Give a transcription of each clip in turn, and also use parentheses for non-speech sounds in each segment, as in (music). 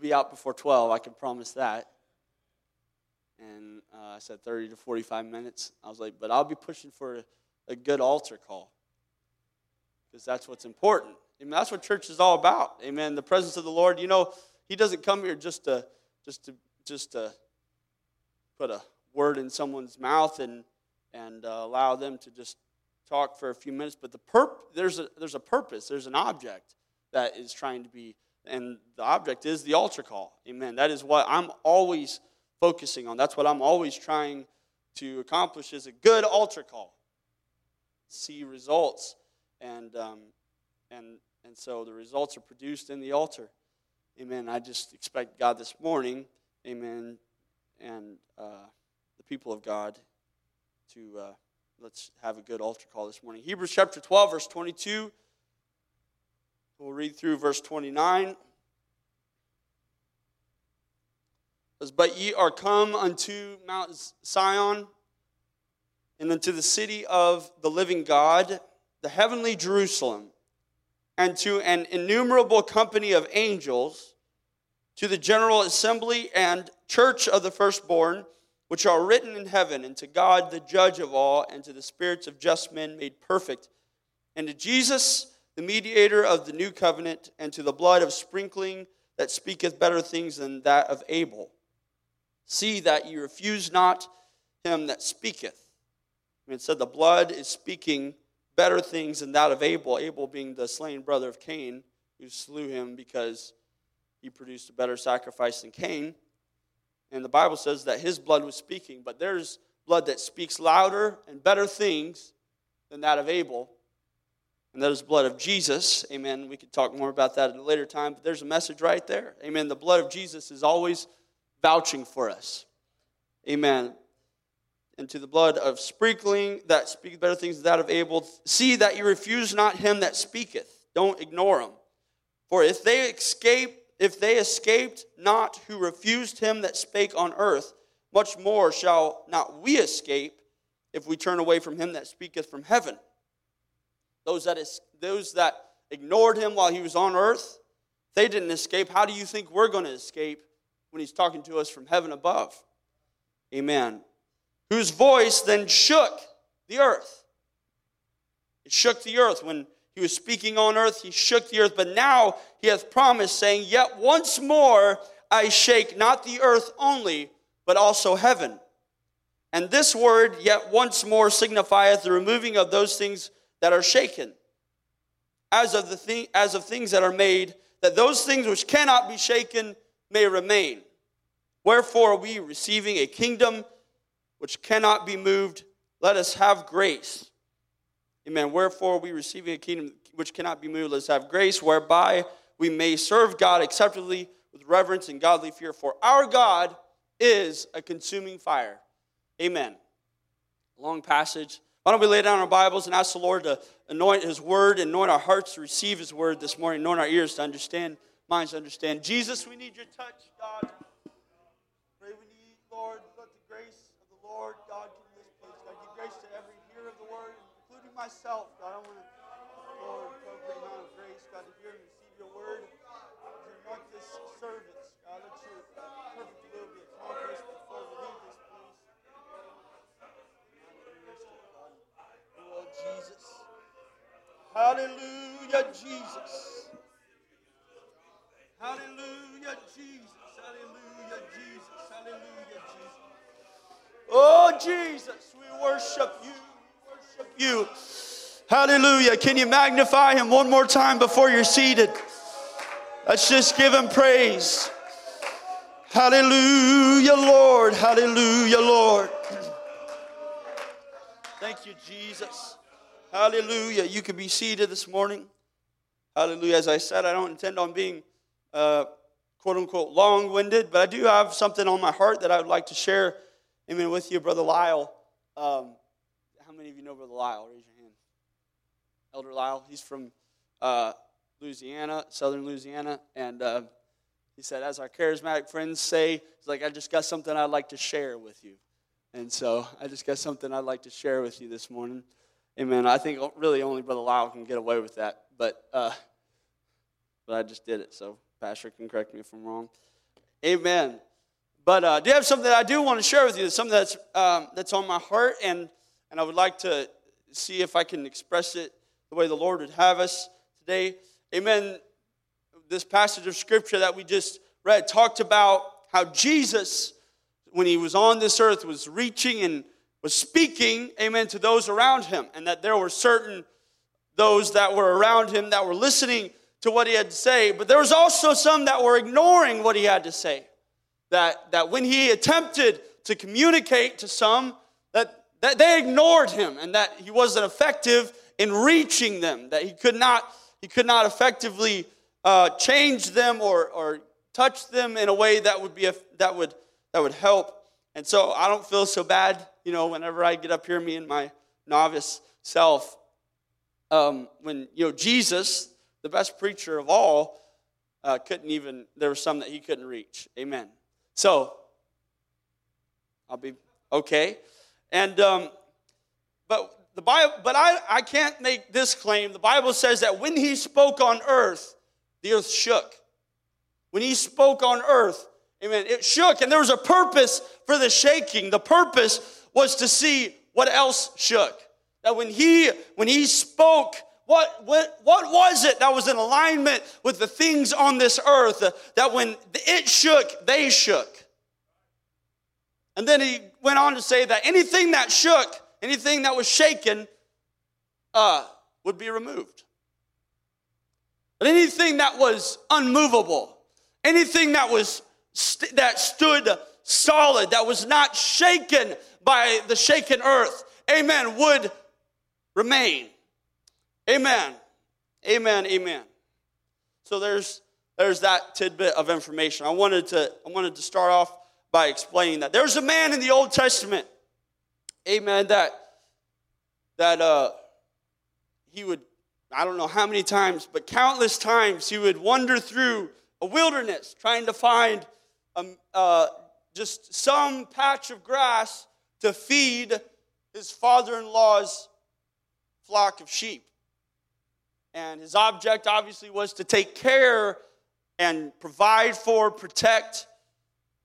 be out before 12, I can promise that. And uh, I said 30 to 45 minutes. I was like, but I'll be pushing for a, good altar call because that's what's important. Mean, that's what church is all about. Amen. The presence of the Lord. You know, He doesn't come here just to just to just to put a word in someone's mouth and and uh, allow them to just talk for a few minutes. But the perp there's a there's a purpose. There's an object that is trying to be, and the object is the altar call. Amen. That is what I'm always focusing on. That's what I'm always trying to accomplish is a good altar call. See results and um, and and so the results are produced in the altar. Amen. I just expect God this morning, amen, and uh, the people of God to uh, let's have a good altar call this morning. Hebrews chapter 12, verse 22. We'll read through verse 29. says, But ye are come unto Mount Sion, and unto the city of the living God, the heavenly Jerusalem and to an innumerable company of angels, to the general assembly and church of the firstborn, which are written in heaven, and to God, the judge of all, and to the spirits of just men made perfect, and to Jesus, the mediator of the new covenant, and to the blood of sprinkling that speaketh better things than that of Abel. See that ye refuse not him that speaketh. I mean, it said the blood is speaking better things than that of Abel, Abel being the slain brother of Cain, who slew him because he produced a better sacrifice than Cain. And the Bible says that his blood was speaking, but there's blood that speaks louder and better things than that of Abel. And that is blood of Jesus. Amen. We could talk more about that at a later time, but there's a message right there. Amen. The blood of Jesus is always vouching for us. Amen and to the blood of sprinkling that speaketh better things than that of Abel. See that you refuse not him that speaketh. Don't ignore him. For if they escape, if they escaped not who refused him that spake on earth, much more shall not we escape if we turn away from him that speaketh from heaven. Those that is, those that ignored him while he was on earth, they didn't escape. How do you think we're going to escape when he's talking to us from heaven above? Amen whose voice then shook the earth. It shook the earth. When he was speaking on earth, he shook the earth. But now he hath promised, saying, Yet once more I shake not the earth only, but also heaven. And this word, yet once more, signifieth the removing of those things that are shaken, as of, the thi- as of things that are made, that those things which cannot be shaken may remain. Wherefore, we, receiving a kingdom which cannot be moved, let us have grace. Amen. Wherefore, we receiving a kingdom which cannot be moved, let us have grace, whereby we may serve God acceptably with reverence and godly fear. For our God is a consuming fire. Amen. Long passage. Why don't we lay down our Bibles and ask the Lord to anoint His word, anoint our hearts to receive His word this morning, anoint our ears to understand, minds to understand. Jesus, we need your touch, God. Pray we need, Lord. Let the grace of the Lord, God, give this place. God, give grace to every hearer of the word, including myself. God, I want to, Lord, appropriate amount of grace, God, to hear and receive your word. To anoint this service, God, let your perfect will be accomplished before we leave this place. Oh, Jesus. Hallelujah, Jesus. Hallelujah, Jesus. Hallelujah, Jesus. Hallelujah, Jesus. Oh, Jesus, we worship you. We worship you. Hallelujah. Can you magnify him one more time before you're seated? Let's just give him praise. Hallelujah, Lord. Hallelujah, Lord. (clears throat) Thank you, Jesus. Hallelujah. You can be seated this morning. Hallelujah. As I said, I don't intend on being uh, quote unquote long winded, but I do have something on my heart that I would like to share Amen. With you, Brother Lyle. Um, how many of you know Brother Lyle? Raise your hand. Elder Lyle. He's from uh, Louisiana, southern Louisiana. And uh, he said, as our charismatic friends say, he's like, I just got something I'd like to share with you. And so I just got something I'd like to share with you this morning. Amen. I think really only Brother Lyle can get away with that. But, uh, but I just did it. So Pastor can correct me if I'm wrong. Amen. But uh, I do have something that I do want to share with you. something that's, um, that's on my heart, and, and I would like to see if I can express it the way the Lord would have us today. Amen. This passage of scripture that we just read talked about how Jesus, when he was on this earth, was reaching and was speaking, amen, to those around him, and that there were certain those that were around him that were listening to what he had to say, but there was also some that were ignoring what he had to say. That, that when he attempted to communicate to some, that, that they ignored him and that he wasn't effective in reaching them, that he could not, he could not effectively uh, change them or, or touch them in a way that would, be that, would, that would help. And so I don't feel so bad, you know, whenever I get up here, me and my novice self, um, when, you know, Jesus, the best preacher of all, uh, couldn't even, there were some that he couldn't reach. Amen. So, I'll be okay. And, um, but the Bible, but I, I can't make this claim. The Bible says that when he spoke on earth, the earth shook. When he spoke on earth, amen, it shook. And there was a purpose for the shaking. The purpose was to see what else shook. That when he, when he spoke, what, what, what was it that was in alignment with the things on this earth that when it shook, they shook? And then he went on to say that anything that shook, anything that was shaken, uh, would be removed. But anything that was unmovable, anything that was st- that stood solid, that was not shaken by the shaken earth, amen, would remain. Amen. Amen. Amen. So there's there's that tidbit of information. I wanted to I wanted to start off by explaining that there's a man in the Old Testament. Amen. That that uh he would I don't know how many times, but countless times he would wander through a wilderness trying to find um, uh, just some patch of grass to feed his father in law's flock of sheep. And his object obviously was to take care and provide for, protect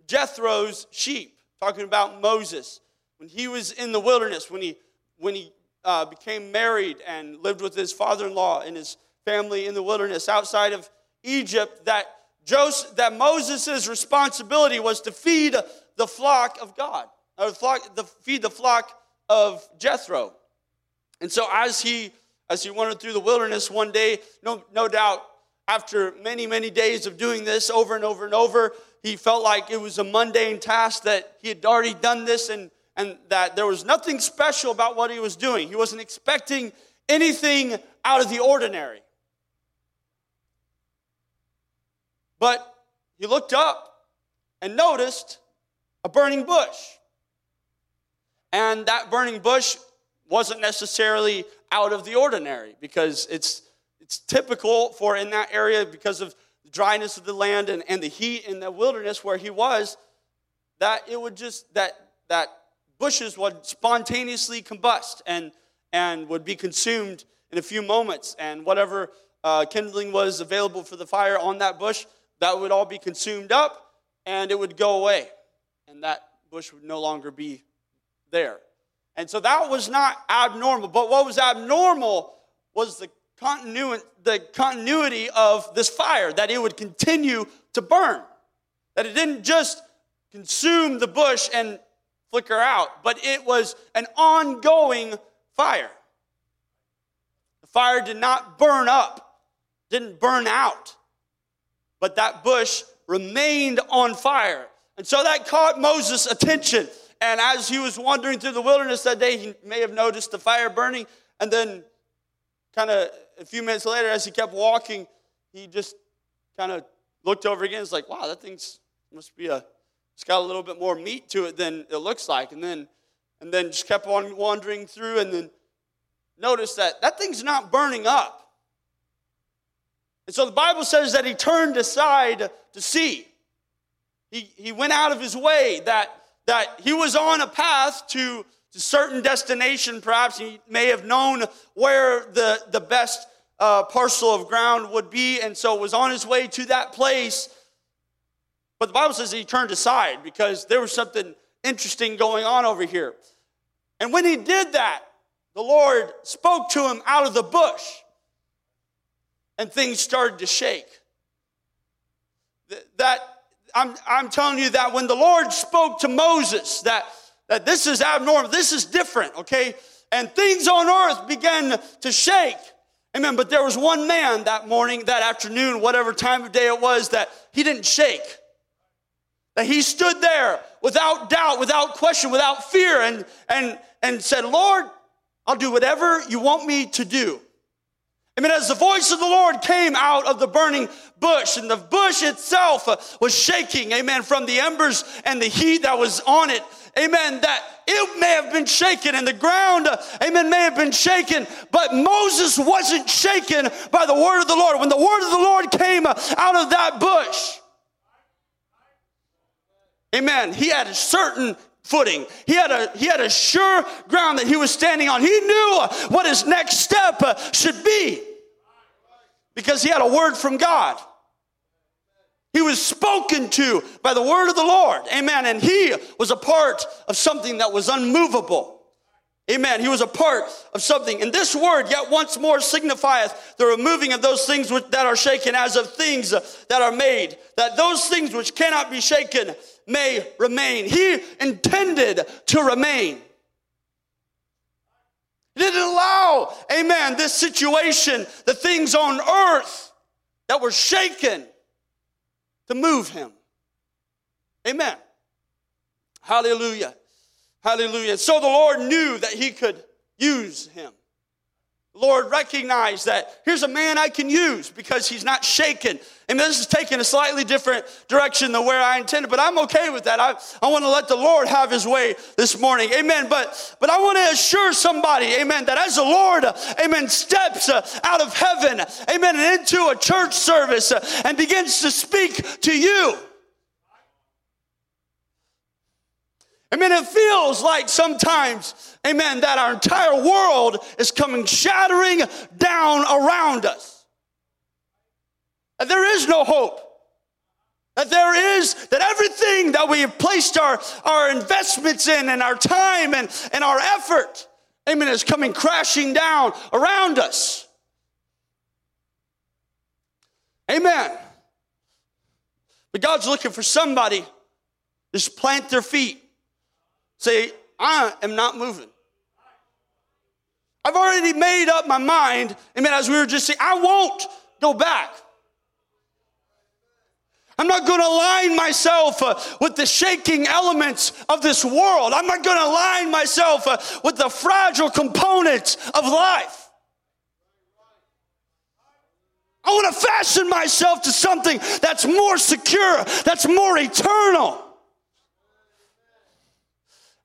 Jethro's sheep. Talking about Moses. When he was in the wilderness, when he, when he uh, became married and lived with his father in law and his family in the wilderness outside of Egypt, that, Joseph, that Moses' responsibility was to feed the flock of God, or flock, the, feed the flock of Jethro. And so as he as he wandered through the wilderness one day, no, no doubt, after many, many days of doing this over and over and over, he felt like it was a mundane task that he had already done this and, and that there was nothing special about what he was doing. He wasn't expecting anything out of the ordinary. But he looked up and noticed a burning bush. And that burning bush wasn't necessarily out of the ordinary because it's, it's typical for in that area because of the dryness of the land and, and the heat in the wilderness where he was that it would just that that bushes would spontaneously combust and and would be consumed in a few moments and whatever uh, kindling was available for the fire on that bush that would all be consumed up and it would go away and that bush would no longer be there and so that was not abnormal. But what was abnormal was the continuity, the continuity of this fire, that it would continue to burn. That it didn't just consume the bush and flicker out, but it was an ongoing fire. The fire did not burn up, didn't burn out, but that bush remained on fire. And so that caught Moses' attention. And as he was wandering through the wilderness that day, he may have noticed the fire burning. And then, kind of a few minutes later, as he kept walking, he just kind of looked over again. It's like, wow, that thing's must be a, it's got a little bit more meat to it than it looks like. And then, and then just kept on wandering through and then noticed that that thing's not burning up. And so the Bible says that he turned aside to see. He, he went out of his way that that he was on a path to, to certain destination. Perhaps he may have known where the, the best uh, parcel of ground would be, and so was on his way to that place. But the Bible says he turned aside because there was something interesting going on over here. And when he did that, the Lord spoke to him out of the bush, and things started to shake. That I'm, I'm telling you that when the Lord spoke to Moses, that, that this is abnormal, this is different, okay? And things on earth began to shake. Amen. But there was one man that morning, that afternoon, whatever time of day it was, that he didn't shake. That he stood there without doubt, without question, without fear, and, and, and said, Lord, I'll do whatever you want me to do. I mean, as the voice of the Lord came out of the burning bush, and the bush itself uh, was shaking, amen, from the embers and the heat that was on it, amen, that it may have been shaken and the ground, uh, amen, may have been shaken, but Moses wasn't shaken by the word of the Lord. When the word of the Lord came uh, out of that bush, amen, he had a certain footing. He had a he had a sure ground that he was standing on. He knew what his next step uh, should be because he had a word from God. He was spoken to by the word of the Lord. Amen. And he was a part of something that was unmovable. Amen. He was a part of something. And this word, yet once more, signifieth the removing of those things which, that are shaken as of things that are made, that those things which cannot be shaken may remain. He intended to remain. He didn't allow, amen, this situation, the things on earth that were shaken to move him. Amen. Hallelujah. Hallelujah. So the Lord knew that he could use him. Lord recognize that here's a man I can use because he's not shaken. And this is taking a slightly different direction than where I intended, but I'm okay with that. I, I want to let the Lord have his way this morning. Amen. But, but I want to assure somebody, amen, that as the Lord, amen, steps uh, out of heaven, amen, and into a church service uh, and begins to speak to you, Amen. It feels like sometimes, amen, that our entire world is coming shattering down around us. That there is no hope. That there is, that everything that we have placed our, our investments in and our time and, and our effort, amen, is coming crashing down around us. Amen. But God's looking for somebody to just plant their feet Say, I am not moving. I've already made up my mind. Amen. As we were just saying, I won't go back. I'm not going to align myself uh, with the shaking elements of this world. I'm not going to align myself uh, with the fragile components of life. I want to fashion myself to something that's more secure, that's more eternal.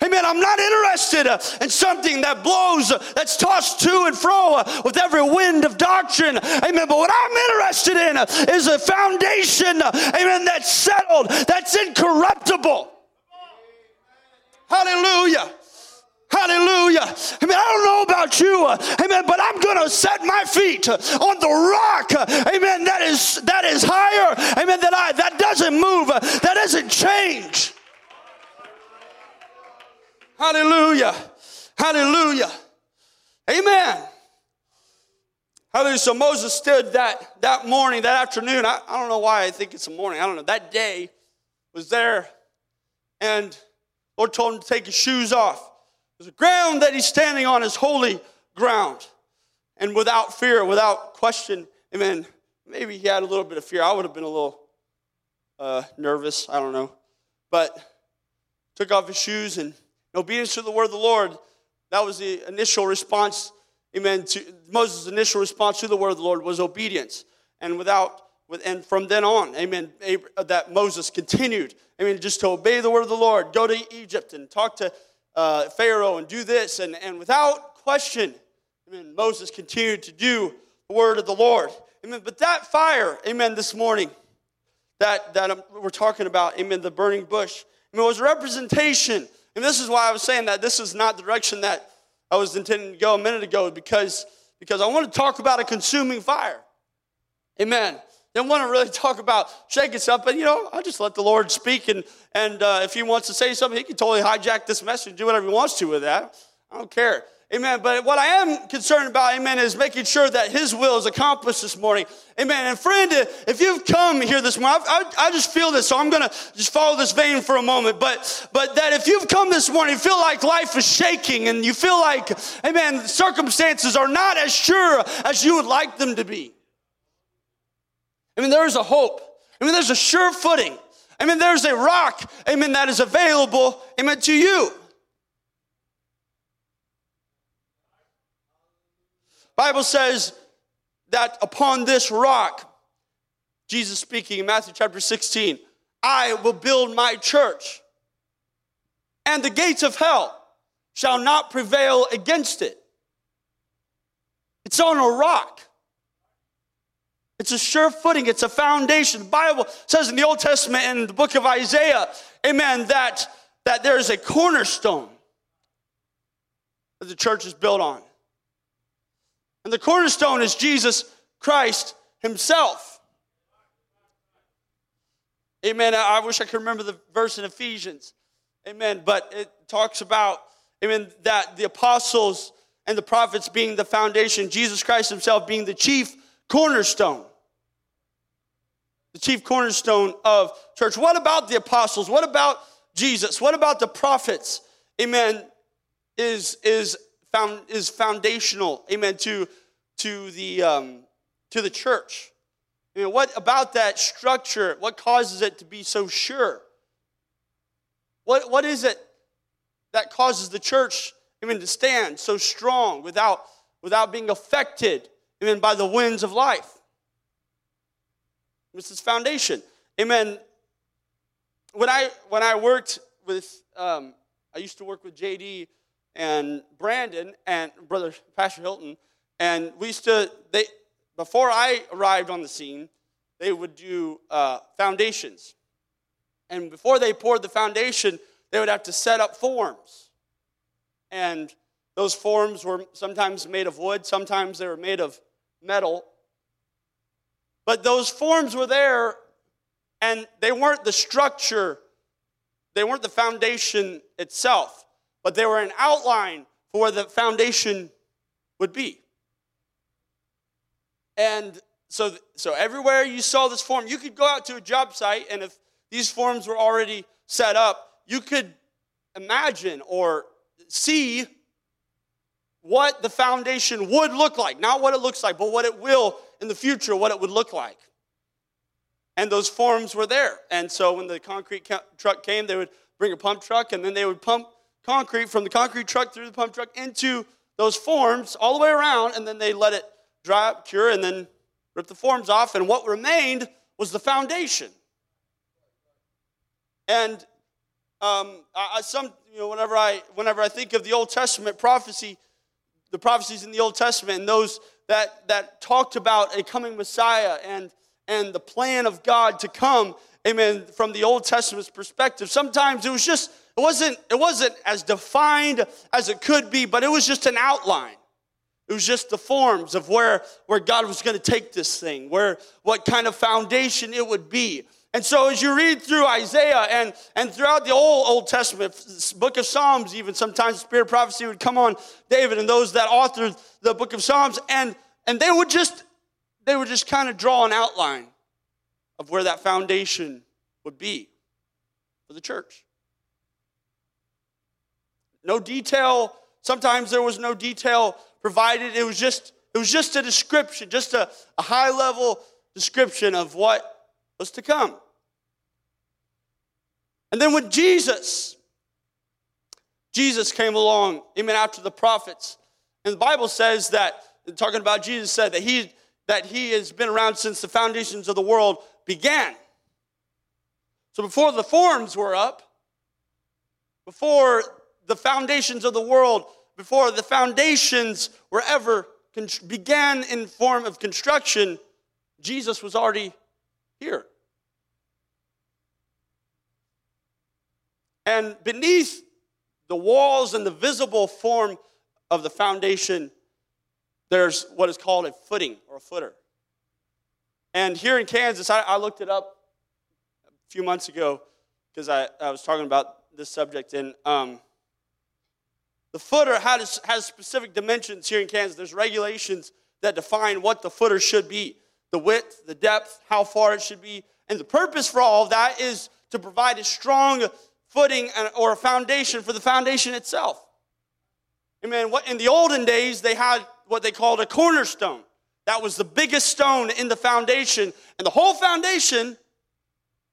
Amen. I'm not interested uh, in something that blows, uh, that's tossed to and fro uh, with every wind of doctrine. Amen. But what I'm interested in is a foundation, amen, that's settled, that's incorruptible. Hallelujah. Hallelujah. Amen. I don't know about you, amen, but I'm going to set my feet on the rock, amen, that is that is higher, amen, that I that doesn't move, that doesn't change. Hallelujah. Hallelujah. Amen. Hallelujah. So Moses stood that, that morning, that afternoon. I, I don't know why I think it's a morning. I don't know. That day was there. And Lord told him to take his shoes off. The ground that he's standing on is holy ground. And without fear, without question, amen. Maybe he had a little bit of fear. I would have been a little uh, nervous. I don't know. But took off his shoes and obedience to the word of the Lord, that was the initial response, amen, to Moses' initial response to the word of the Lord was obedience. And without, and from then on, amen, that Moses continued, amen, just to obey the word of the Lord, go to Egypt and talk to uh, Pharaoh and do this. And, and without question, amen, Moses continued to do the word of the Lord. Amen. But that fire, amen, this morning, that, that we're talking about, amen, the burning bush, amen, was a representation and this is why I was saying that this is not the direction that I was intending to go a minute ago because because I want to talk about a consuming fire. Amen. Didn't want to really talk about shaking stuff, but you know, I'll just let the Lord speak. And, and uh, if He wants to say something, He can totally hijack this message, do whatever He wants to with that. I don't care. Amen. But what I am concerned about, amen, is making sure that His will is accomplished this morning. Amen. And friend, if you've come here this morning, I, I, I just feel this, so I'm going to just follow this vein for a moment. But, but that if you've come this morning, you feel like life is shaking and you feel like, amen, circumstances are not as sure as you would like them to be. I mean, there is a hope. I mean, there's a sure footing. I mean, there's a rock, amen, that is available, amen, to you. Bible says that upon this rock, Jesus speaking in Matthew chapter 16, I will build my church, and the gates of hell shall not prevail against it. It's on a rock. It's a sure footing, it's a foundation. The Bible says in the Old Testament in the book of Isaiah, amen, that, that there is a cornerstone that the church is built on. And the cornerstone is Jesus Christ Himself. Amen. I wish I could remember the verse in Ephesians. Amen. But it talks about, amen, that the apostles and the prophets being the foundation, Jesus Christ Himself being the chief cornerstone. The chief cornerstone of church. What about the apostles? What about Jesus? What about the prophets? Amen. Is is found is foundational. Amen. To to the um, to the church. I mean, what about that structure? What causes it to be so sure? What what is it that causes the church, mean, to stand so strong without without being affected amen, by the winds of life. This is foundation. Amen. When I when I worked with um, I used to work with JD and Brandon and brother Pastor Hilton, and we used to they before I arrived on the scene, they would do uh, foundations, and before they poured the foundation, they would have to set up forms, and those forms were sometimes made of wood, sometimes they were made of metal. But those forms were there, and they weren't the structure, they weren't the foundation itself, but they were an outline for where the foundation would be. And so, so everywhere you saw this form, you could go out to a job site, and if these forms were already set up, you could imagine or see what the foundation would look like. Not what it looks like, but what it will in the future, what it would look like. And those forms were there. And so when the concrete truck came, they would bring a pump truck and then they would pump concrete from the concrete truck through the pump truck into those forms all the way around, and then they let it dry up, cure, and then rip the forms off. And what remained was the foundation. And um, I, some, you know, whenever I, whenever I think of the Old Testament prophecy, the prophecies in the Old Testament and those that, that talked about a coming Messiah and, and the plan of God to come, amen, from the Old Testament's perspective. Sometimes it was just, it wasn't, it wasn't as defined as it could be, but it was just an outline. It was just the forms of where, where God was going to take this thing, where what kind of foundation it would be. And so as you read through Isaiah and, and throughout the Old, Old Testament, book of Psalms, even sometimes spirit of prophecy would come on David and those that authored the book of Psalms, and, and they would just they would just kind of draw an outline of where that foundation would be for the church. No detail, sometimes there was no detail provided. It was just, it was just a description, just a, a high level description of what was to come. And then when Jesus, Jesus came along, even after the prophets, and the Bible says that, talking about Jesus said that he, that he has been around since the foundations of the world began. So before the forms were up, before the foundations of the world, before the foundations were ever began in form of construction, Jesus was already here. And beneath the walls and the visible form of the foundation there's what is called a footing or a footer. And here in Kansas, I, I looked it up a few months ago because I, I was talking about this subject. And um, the footer has, has specific dimensions here in Kansas. There's regulations that define what the footer should be the width, the depth, how far it should be. And the purpose for all of that is to provide a strong footing or a foundation for the foundation itself. Amen. What in the olden days they had what they called a cornerstone. That was the biggest stone in the foundation, and the whole foundation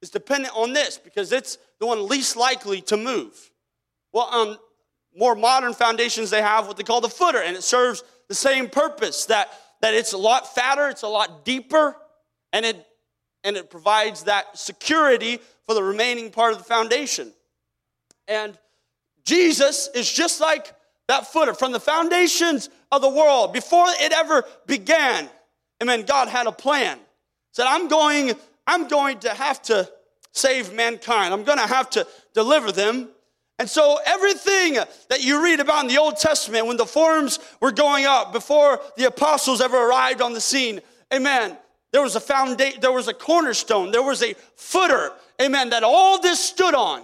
is dependent on this because it's the one least likely to move. Well, on more modern foundations, they have what they call the footer, and it serves the same purpose that, that it's a lot fatter, it's a lot deeper, and it, and it provides that security for the remaining part of the foundation. And Jesus is just like that footer from the foundations of the world before it ever began. Amen. God had a plan. Said, I'm going, I'm going to have to save mankind. I'm going to have to deliver them. And so everything that you read about in the Old Testament, when the forms were going up, before the apostles ever arrived on the scene, amen, there was a foundation, there was a cornerstone, there was a footer, amen, that all this stood on.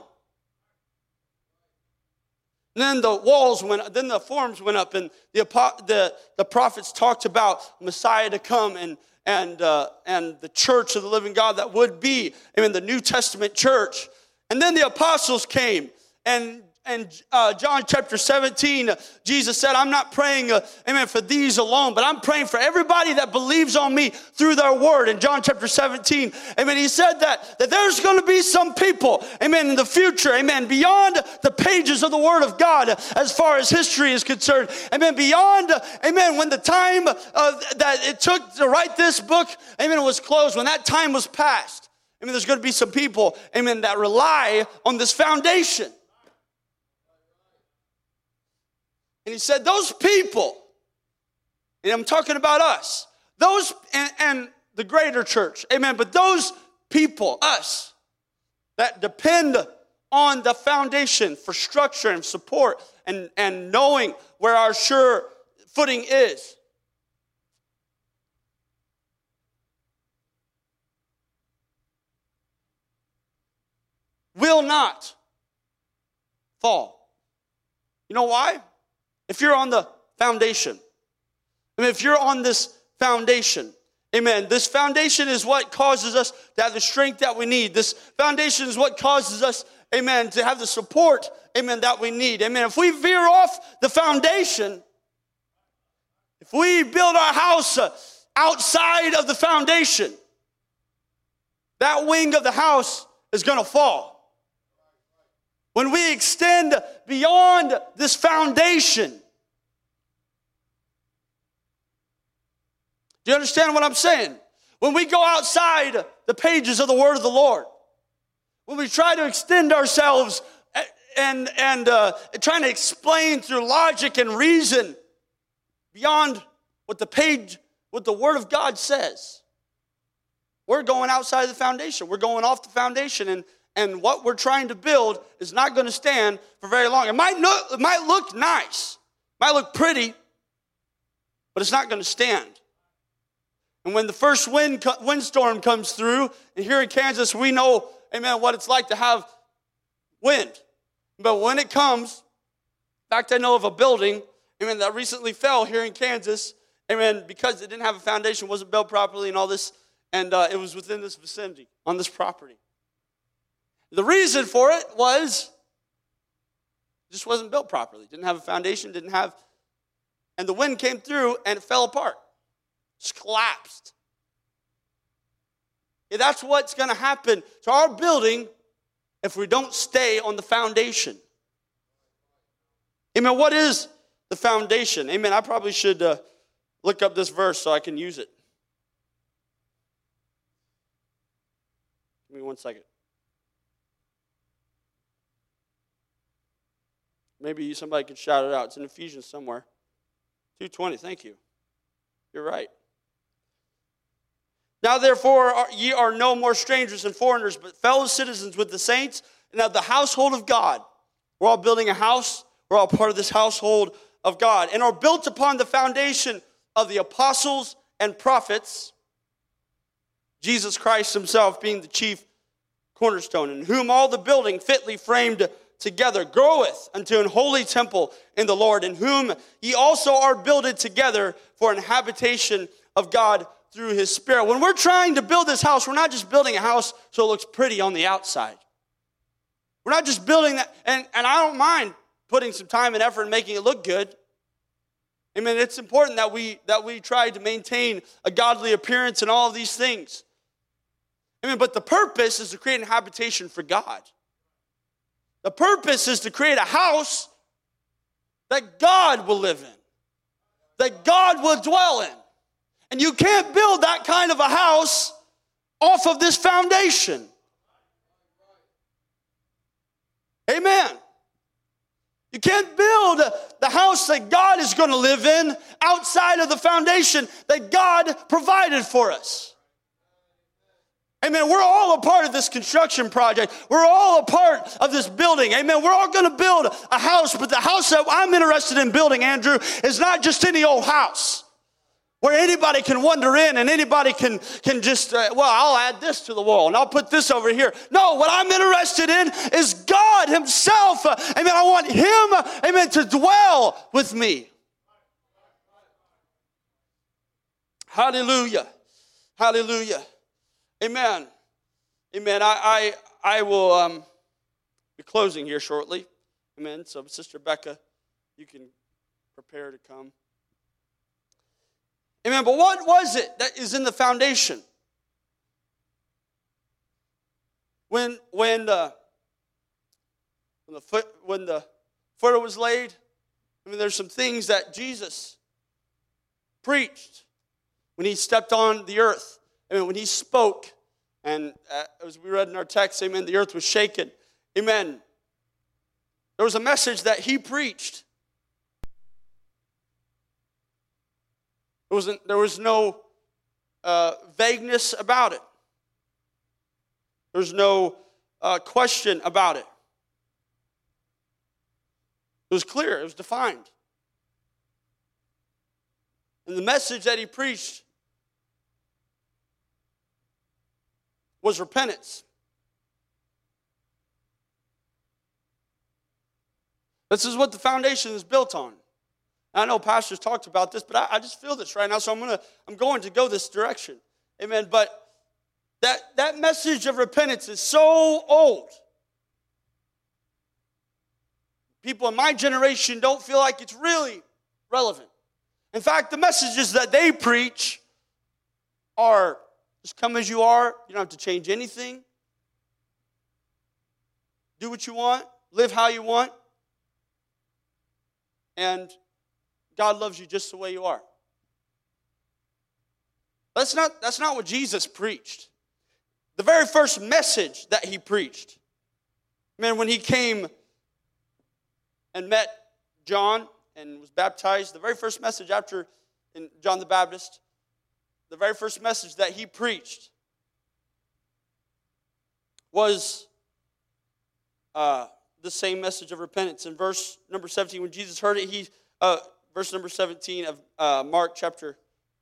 And then the walls went, then the forms went up, and the, the, the prophets talked about Messiah to come and, and, uh, and the church of the living God that would be, amen, the New Testament church. And then the apostles came, and and uh, John chapter 17, Jesus said, I'm not praying, uh, amen, for these alone, but I'm praying for everybody that believes on me through their word. In John chapter 17, amen, he said that, that there's going to be some people, amen, in the future, amen, beyond the pages of the word of God as far as history is concerned, amen, beyond, amen, when the time uh, that it took to write this book, amen, was closed, when that time was past, amen, there's going to be some people, amen, that rely on this foundation. And he said, Those people, and I'm talking about us, those and, and the greater church, amen, but those people, us, that depend on the foundation for structure and support and, and knowing where our sure footing is. Will not fall. You know why? If you're on the foundation, I mean, if you're on this foundation, amen, this foundation is what causes us to have the strength that we need. This foundation is what causes us, amen, to have the support, amen, that we need. Amen. If we veer off the foundation, if we build our house uh, outside of the foundation, that wing of the house is going to fall. When we extend beyond this foundation, do you understand what I'm saying? When we go outside the pages of the Word of the Lord, when we try to extend ourselves and, and uh, trying to explain through logic and reason beyond what the page, what the Word of God says, we're going outside the foundation. We're going off the foundation, and and what we're trying to build is not going to stand for very long. It might, it might look nice, might look pretty, but it's not going to stand. And when the first wind, windstorm comes through, and here in Kansas, we know, amen, what it's like to have wind. But when it comes, in fact, I know of a building, amen, that recently fell here in Kansas, amen, because it didn't have a foundation, wasn't built properly, and all this, and uh, it was within this vicinity, on this property. The reason for it was it just wasn't built properly. Didn't have a foundation, didn't have, and the wind came through and it fell apart. Just collapsed. That's what's going to happen to our building if we don't stay on the foundation. Amen. What is the foundation? Amen. I probably should uh, look up this verse so I can use it. Give me one second. Maybe somebody could shout it out. It's in Ephesians somewhere. 220, thank you. You're right. Now, therefore, ye are no more strangers and foreigners, but fellow citizens with the saints and of the household of God. We're all building a house. We're all part of this household of God and are built upon the foundation of the apostles and prophets, Jesus Christ himself being the chief cornerstone, in whom all the building fitly framed together groweth unto an holy temple in the Lord, in whom ye also are builded together for an habitation of God through his Spirit. When we're trying to build this house, we're not just building a house so it looks pretty on the outside. We're not just building that, and, and I don't mind putting some time and effort and making it look good. I mean, it's important that we that we try to maintain a godly appearance and all of these things. I mean, but the purpose is to create a habitation for God. The purpose is to create a house that God will live in, that God will dwell in. And you can't build that kind of a house off of this foundation. Amen. You can't build the house that God is going to live in outside of the foundation that God provided for us. Amen. We're all a part of this construction project. We're all a part of this building. Amen. We're all going to build a house, but the house that I'm interested in building, Andrew, is not just any old house where anybody can wander in and anybody can, can just, uh, well, I'll add this to the wall and I'll put this over here. No, what I'm interested in is God Himself. Uh, amen. I want Him, uh, amen, to dwell with me. Hallelujah. Hallelujah. Amen. Amen. I, I, I will um, be closing here shortly. Amen. So, Sister Becca, you can prepare to come. Amen. But what was it that is in the foundation? When when the when the foot when the foot was laid, I mean there's some things that Jesus preached when he stepped on the earth. I mean when he spoke, and uh, as we read in our text, amen, the earth was shaken. Amen. There was a message that he preached There, wasn't, there was no uh, vagueness about it, there's no uh, question about it. It was clear, it was defined. And the message that he preached was repentance. This is what the foundation is built on. I know pastors talked about this, but I, I just feel this right now, so I'm gonna I'm going to go this direction. Amen. But that that message of repentance is so old. People in my generation don't feel like it's really relevant. In fact, the messages that they preach are just come as you are. You don't have to change anything. Do what you want, live how you want. And God loves you just the way you are. That's not, that's not what Jesus preached. The very first message that he preached, man, when he came and met John and was baptized, the very first message after John the Baptist, the very first message that he preached was uh, the same message of repentance. In verse number 17, when Jesus heard it, he uh, verse number 17 of uh, Mark chapter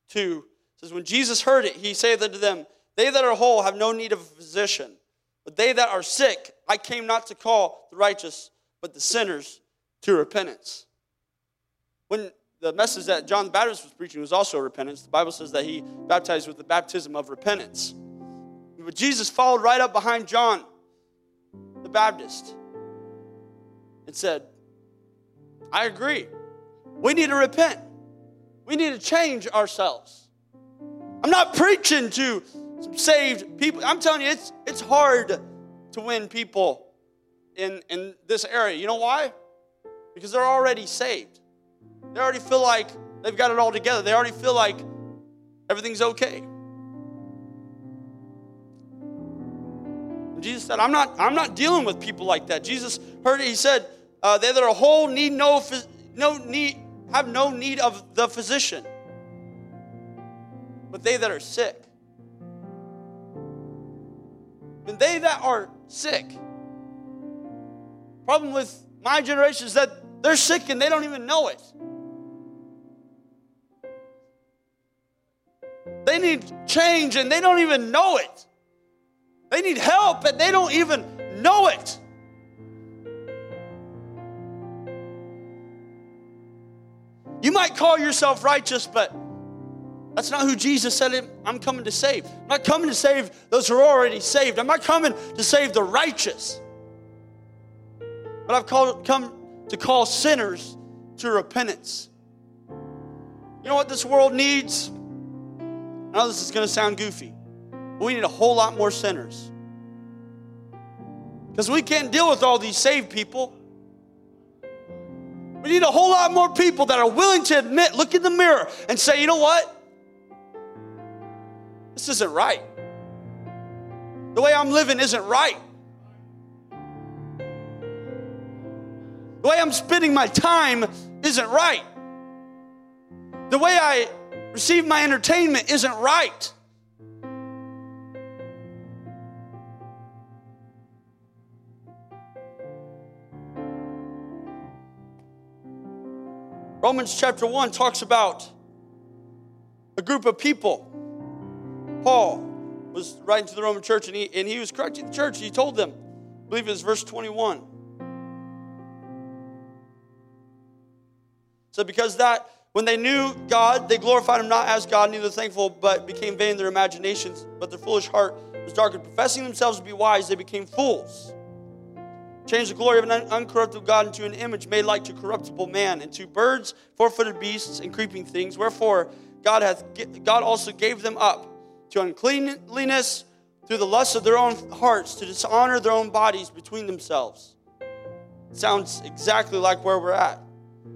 2 says, When Jesus heard it, he saith unto them, They that are whole have no need of a physician, but they that are sick, I came not to call the righteous, but the sinners to repentance. When the message that John the Baptist was preaching was also repentance, the Bible says that he baptized with the baptism of repentance. But Jesus followed right up behind John the Baptist and said, I agree. We need to repent. We need to change ourselves. I'm not preaching to some saved people. I'm telling you, it's, it's hard to win people in, in this area. You know why? Because they're already saved. They already feel like they've got it all together. They already feel like everything's okay. And Jesus said, I'm not, I'm not dealing with people like that. Jesus heard it. He said, uh, they that are whole need no, no need, have no need of the physician, but they that are sick. And they that are sick. Problem with my generation is that they're sick and they don't even know it. They need change and they don't even know it. They need help and they don't even know it. You might call yourself righteous, but that's not who Jesus said I'm coming to save. I'm not coming to save those who are already saved. I'm not coming to save the righteous. But I've called, come to call sinners to repentance. You know what this world needs? I know this is going to sound goofy, but we need a whole lot more sinners. Because we can't deal with all these saved people. We need a whole lot more people that are willing to admit, look in the mirror, and say, you know what? This isn't right. The way I'm living isn't right. The way I'm spending my time isn't right. The way I receive my entertainment isn't right. Romans chapter 1 talks about a group of people. Paul was writing to the Roman church and he, and he was correcting the church. He told them, I believe it was verse 21. So, because that, when they knew God, they glorified Him not as God, neither thankful, but became vain in their imaginations. But their foolish heart was darkened. Professing themselves to be wise, they became fools changed the glory of an uncorruptible God into an image made like to corruptible man, and to birds, four-footed beasts, and creeping things. Wherefore God hath God also gave them up to uncleanliness through the lust of their own hearts, to dishonor their own bodies between themselves. Sounds exactly like where we're at.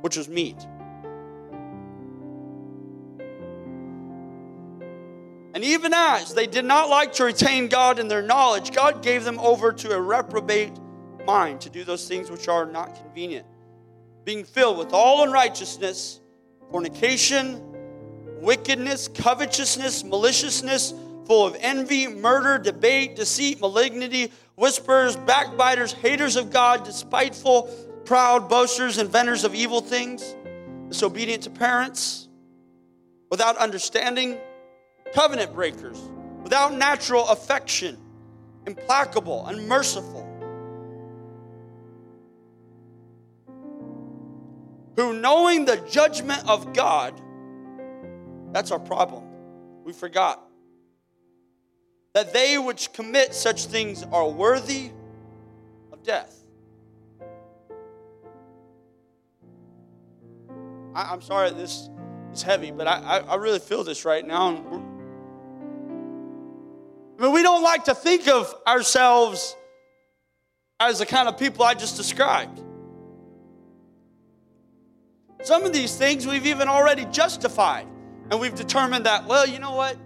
which was meet. And even as they did not like to retain God in their knowledge, God gave them over to a reprobate mind to do those things which are not convenient, being filled with all unrighteousness, fornication, wickedness, covetousness, maliciousness, full of envy, murder, debate, deceit, malignity, whisperers, backbiters, haters of God, despiteful, proud, boasters, inventors of evil things, disobedient to parents, without understanding covenant breakers, without natural affection, implacable, unmerciful, who, knowing the judgment of God, that's our problem. We forgot that they which commit such things are worthy of death. I, am sorry this is heavy, but I, I, I really feel this right now. I mean, we don't like to think of ourselves as the kind of people I just described. Some of these things we've even already justified, and we've determined that, well, you know what?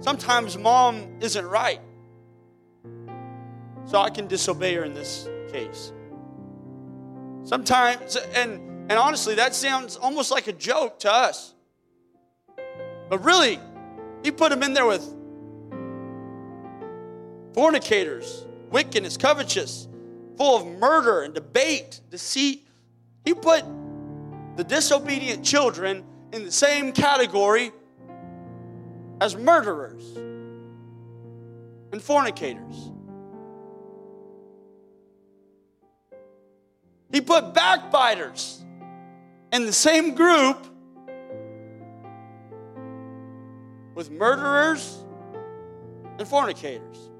Sometimes mom isn't right. So I can disobey her in this case. Sometimes, and, and honestly, that sounds almost like a joke to us. But really, he put him in there with fornicators, wickedness, covetous, full of murder and debate, deceit. He put the disobedient children in the same category as murderers and fornicators. He put backbiters in the same group with murderers and fornicators.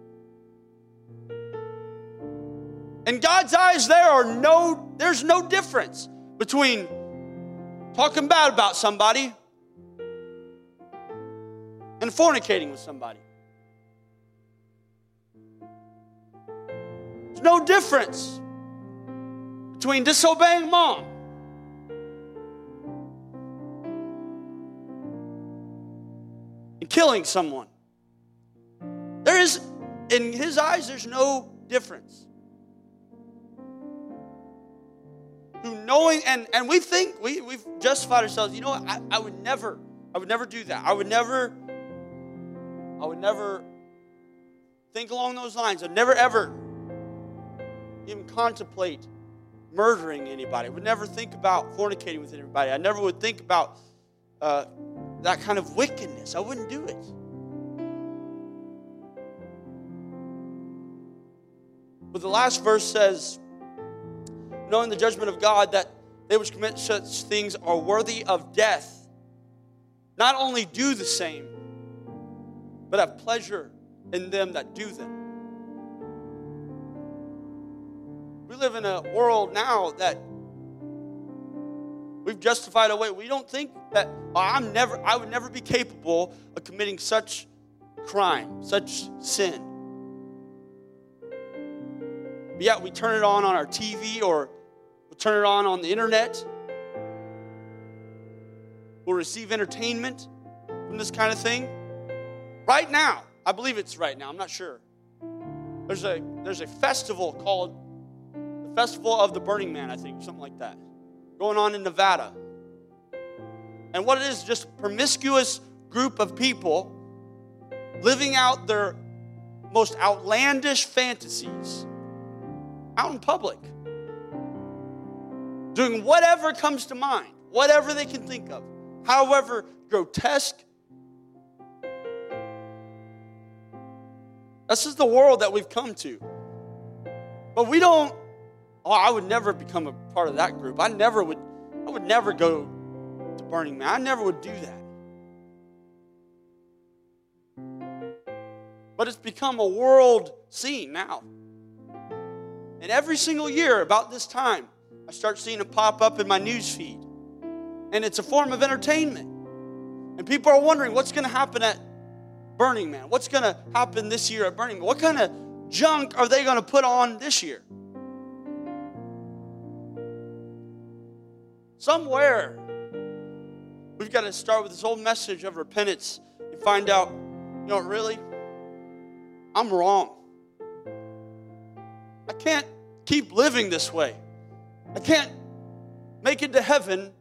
In God's eyes, there are no, there's no difference between talking bad about somebody and fornicating with somebody. There's no difference between disobeying mom and killing someone. There is, in his eyes, there's no difference. Who knowing, and, and we think, we, we've justified ourselves, you know I, I would never, I would never do that. I would never, I would never think along those lines. I'd never ever even contemplate murdering anybody. I would never think about fornicating with anybody. I never would think about uh, that kind of wickedness. I wouldn't do it. But the last verse says, knowing the judgment of God, that they which commit such things are worthy of death, not only do the same, but have pleasure in them that do them. We live in a world now that we've justified away. We don't think that oh, I'm never, I would never be capable of committing such crime, such sin. But yet we turn it on on our TV or we turn it on on the internet. We'll receive entertainment from this kind of thing. Right now, I believe it's right now, I'm not sure. There's a, there's a festival called the Festival of the Burning Man, I think, something like that, going on in Nevada. And what it is, just a promiscuous group of people living out their most outlandish fantasies out in public, doing whatever comes to mind, whatever they can think of, however grotesque. This is the world that we've come to. But we don't, oh, I would never become a part of that group. I never would, I would never go to Burning Man. I never would do that. But it's become a world scene now. And every single year, about this time, I start seeing it pop up in my news feed. And it's a form of entertainment. And people are wondering what's going to happen at Burning Man? What's going to happen this year at Burning Man? What kind of junk are they going to put on this year? Somewhere, we've got to start with this whole message of repentance and find out, you know, really, I'm wrong. I can't keep living this way. I can't make it to heaven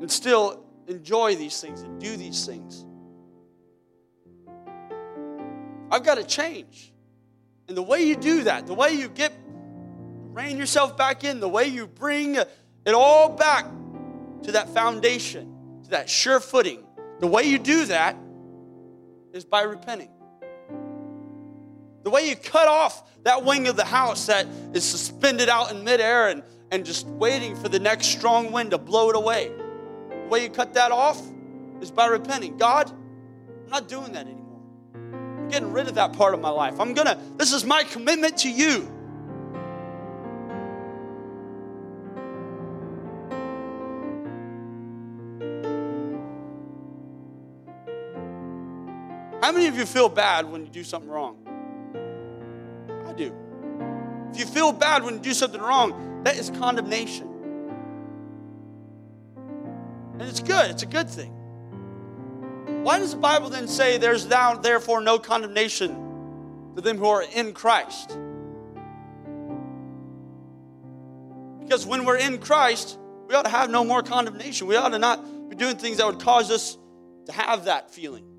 and still enjoy these things and do these things. I've got to change. And the way you do that, the way you get rein yourself back in, the way you bring it all back to that foundation, to that sure footing, the way you do that is by repenting. The way you cut off that wing of the house that is suspended out in midair and, and just waiting for the next strong wind to blow it away. The way you cut that off is by repenting. God, I'm not doing that anymore. I'm getting rid of that part of my life. I'm gonna, this is my commitment to you. How many of you feel bad when you do something wrong? I do. If you feel bad when you do something wrong, that is condemnation. And it's good, it's a good thing. Why does the Bible then say there's now, therefore, no condemnation to them who are in Christ? Because when we're in Christ, we ought to have no more condemnation. We ought to not be doing things that would cause us to have that feeling.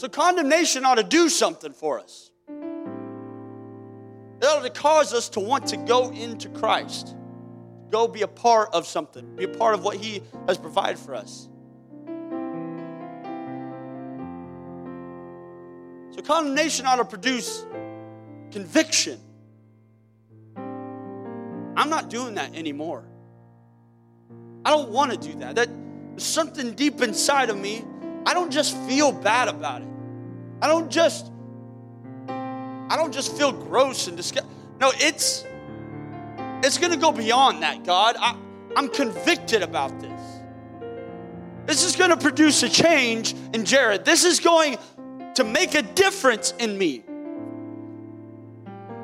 So condemnation ought to do something for us. It ought to cause us to want to go into Christ, go be a part of something, be a part of what He has provided for us. So condemnation ought to produce conviction. I'm not doing that anymore. I don't want to do that. That something deep inside of me. I don't just feel bad about it. I don't just I don't just feel gross and disgusted. No, it's it's going to go beyond that, God. I, I'm convicted about this. This is going to produce a change in Jared. This is going to make a difference in me.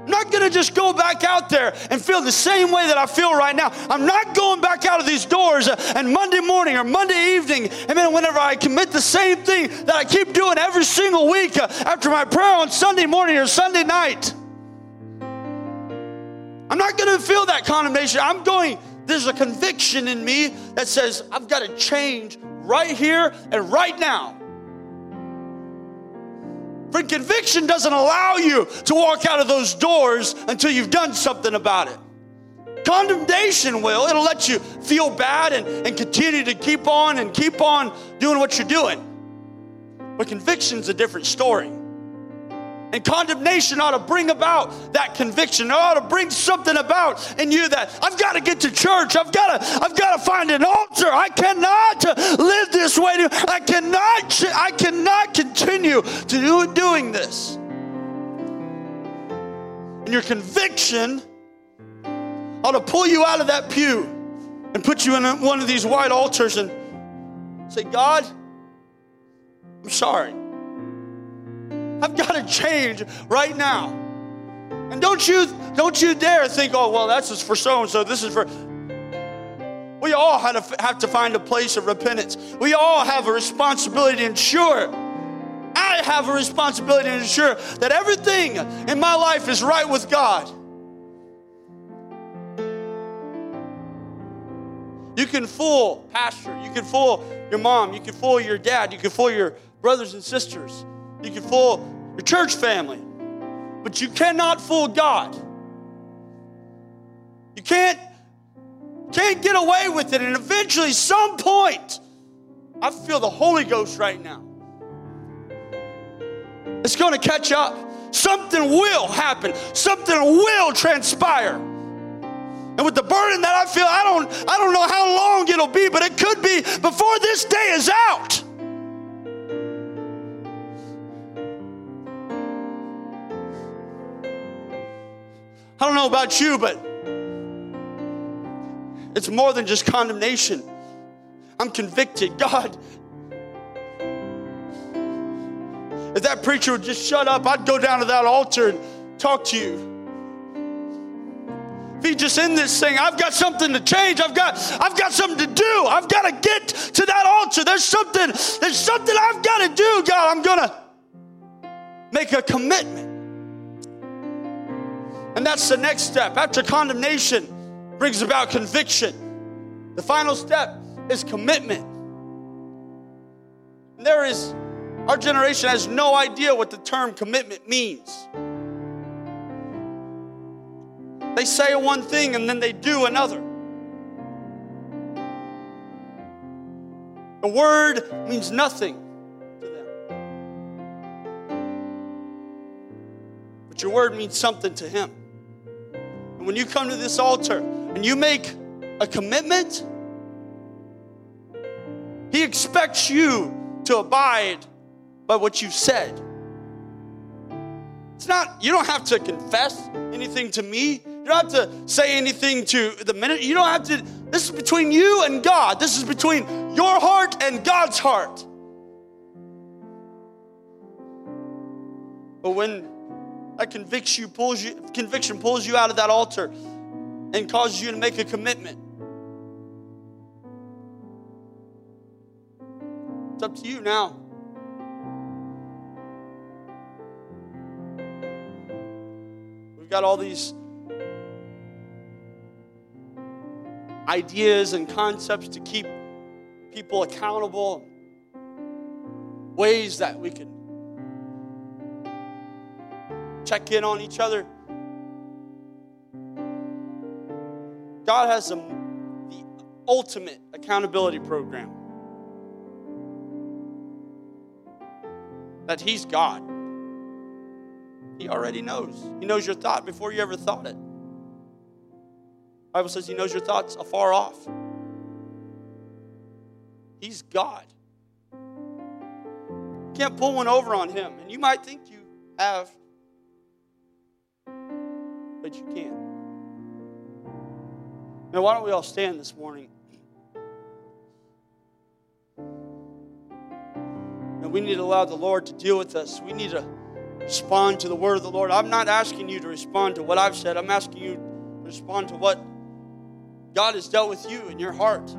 I'm not going to just go back out there and feel the same way that I feel right now. I'm not going back out of these doors uh, and Monday morning or Monday evening, and then whenever I commit the same thing that I keep doing every single week uh, after my prayer on Sunday morning or Sunday night. I'm not going to feel that condemnation. I'm going, there's a conviction in me that says, I've got to change right here and right now. Conviction doesn't allow you to walk out of those doors until you've done something about it. Condemnation will. It'll let you feel bad and, and continue to keep on and keep on doing what you're doing. But conviction's a different story. And condemnation ought to bring about that conviction. It ought to bring something about in you that I've got to get to church. I've got to, I've got to find an altar. I cannot live this way. I cannot, I cannot continue to do doing this. And your conviction ought to pull you out of that pew and put you in one of these white altars and say, God, I'm sorry. I've got to change right now. And don't you don't you dare think, oh well, that's just for so and so. This is for. We all have to, have to find a place of repentance. We all have a responsibility to ensure. I have a responsibility to ensure that everything in my life is right with God. You can fool pastor, you can fool your mom, you can fool your dad, you can fool your brothers and sisters. You can fool your church family, but you cannot fool God. You can't can't get away with it and eventually some point I feel the Holy Ghost right now. It's going to catch up. Something will happen. Something will transpire. And with the burden that I feel, I don't I don't know how long it'll be, but it could be before this day is out. I don't know about you, but it's more than just condemnation. I'm convicted. God, if that preacher would just shut up, I'd go down to that altar and talk to you. If he just in this thing, I've got something to change. I've got, I've got something to do. I've got to get to that altar. There's something, there's something I've got to do, God. I'm gonna make a commitment. And that's the next step. After condemnation brings about conviction, the final step is commitment. And there is, our generation has no idea what the term commitment means. They say one thing and then they do another. The word means nothing to them. But your word means something to him when you come to this altar and you make a commitment, He expects you to abide by what you've said. It's not, you don't have to confess anything to me. You don't have to say anything to the minute. You don't have to, this is between you and God. This is between your heart and God's heart. But when that convicts you, pulls you, conviction pulls you out of that altar and causes you to make a commitment. It's up to you now. We've got all these ideas and concepts to keep people accountable, ways that we can check in on each other. God has a, the ultimate accountability program. That He's God. He already knows. He knows your thought before you ever thought it. The Bible says He knows your thoughts afar off. He's God. You can't pull one over on Him. And you might think you have but you can't. Now, why don't we all stand this morning? And we need to allow the Lord to deal with us. We need to respond to the word of the Lord. I'm not asking you to respond to what I've said, I'm asking you to respond to what God has dealt with you in your heart.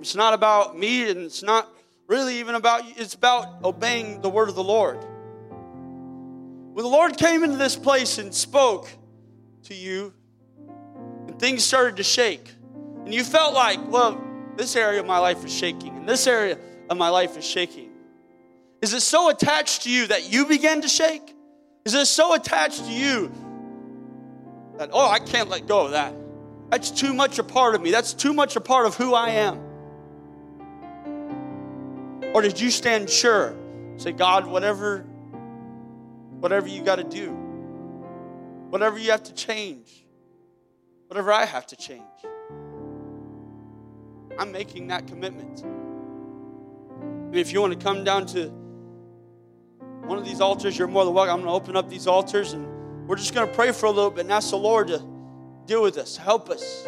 It's not about me and it's not really even about you, it's about obeying the word of the Lord. When the Lord came into this place and spoke to you, and things started to shake, and you felt like, well, this area of my life is shaking, and this area of my life is shaking. Is it so attached to you that you began to shake? Is it so attached to you that, oh, I can't let go of that? That's too much a part of me. That's too much a part of who I am. Or did you stand sure? Say, God, whatever whatever you got to do, whatever you have to change, whatever I have to change. I'm making that commitment. And if you want to come down to one of these altars, you're more than welcome. I'm going to open up these altars and we're just going to pray for a little bit and ask the Lord to deal with us, help us.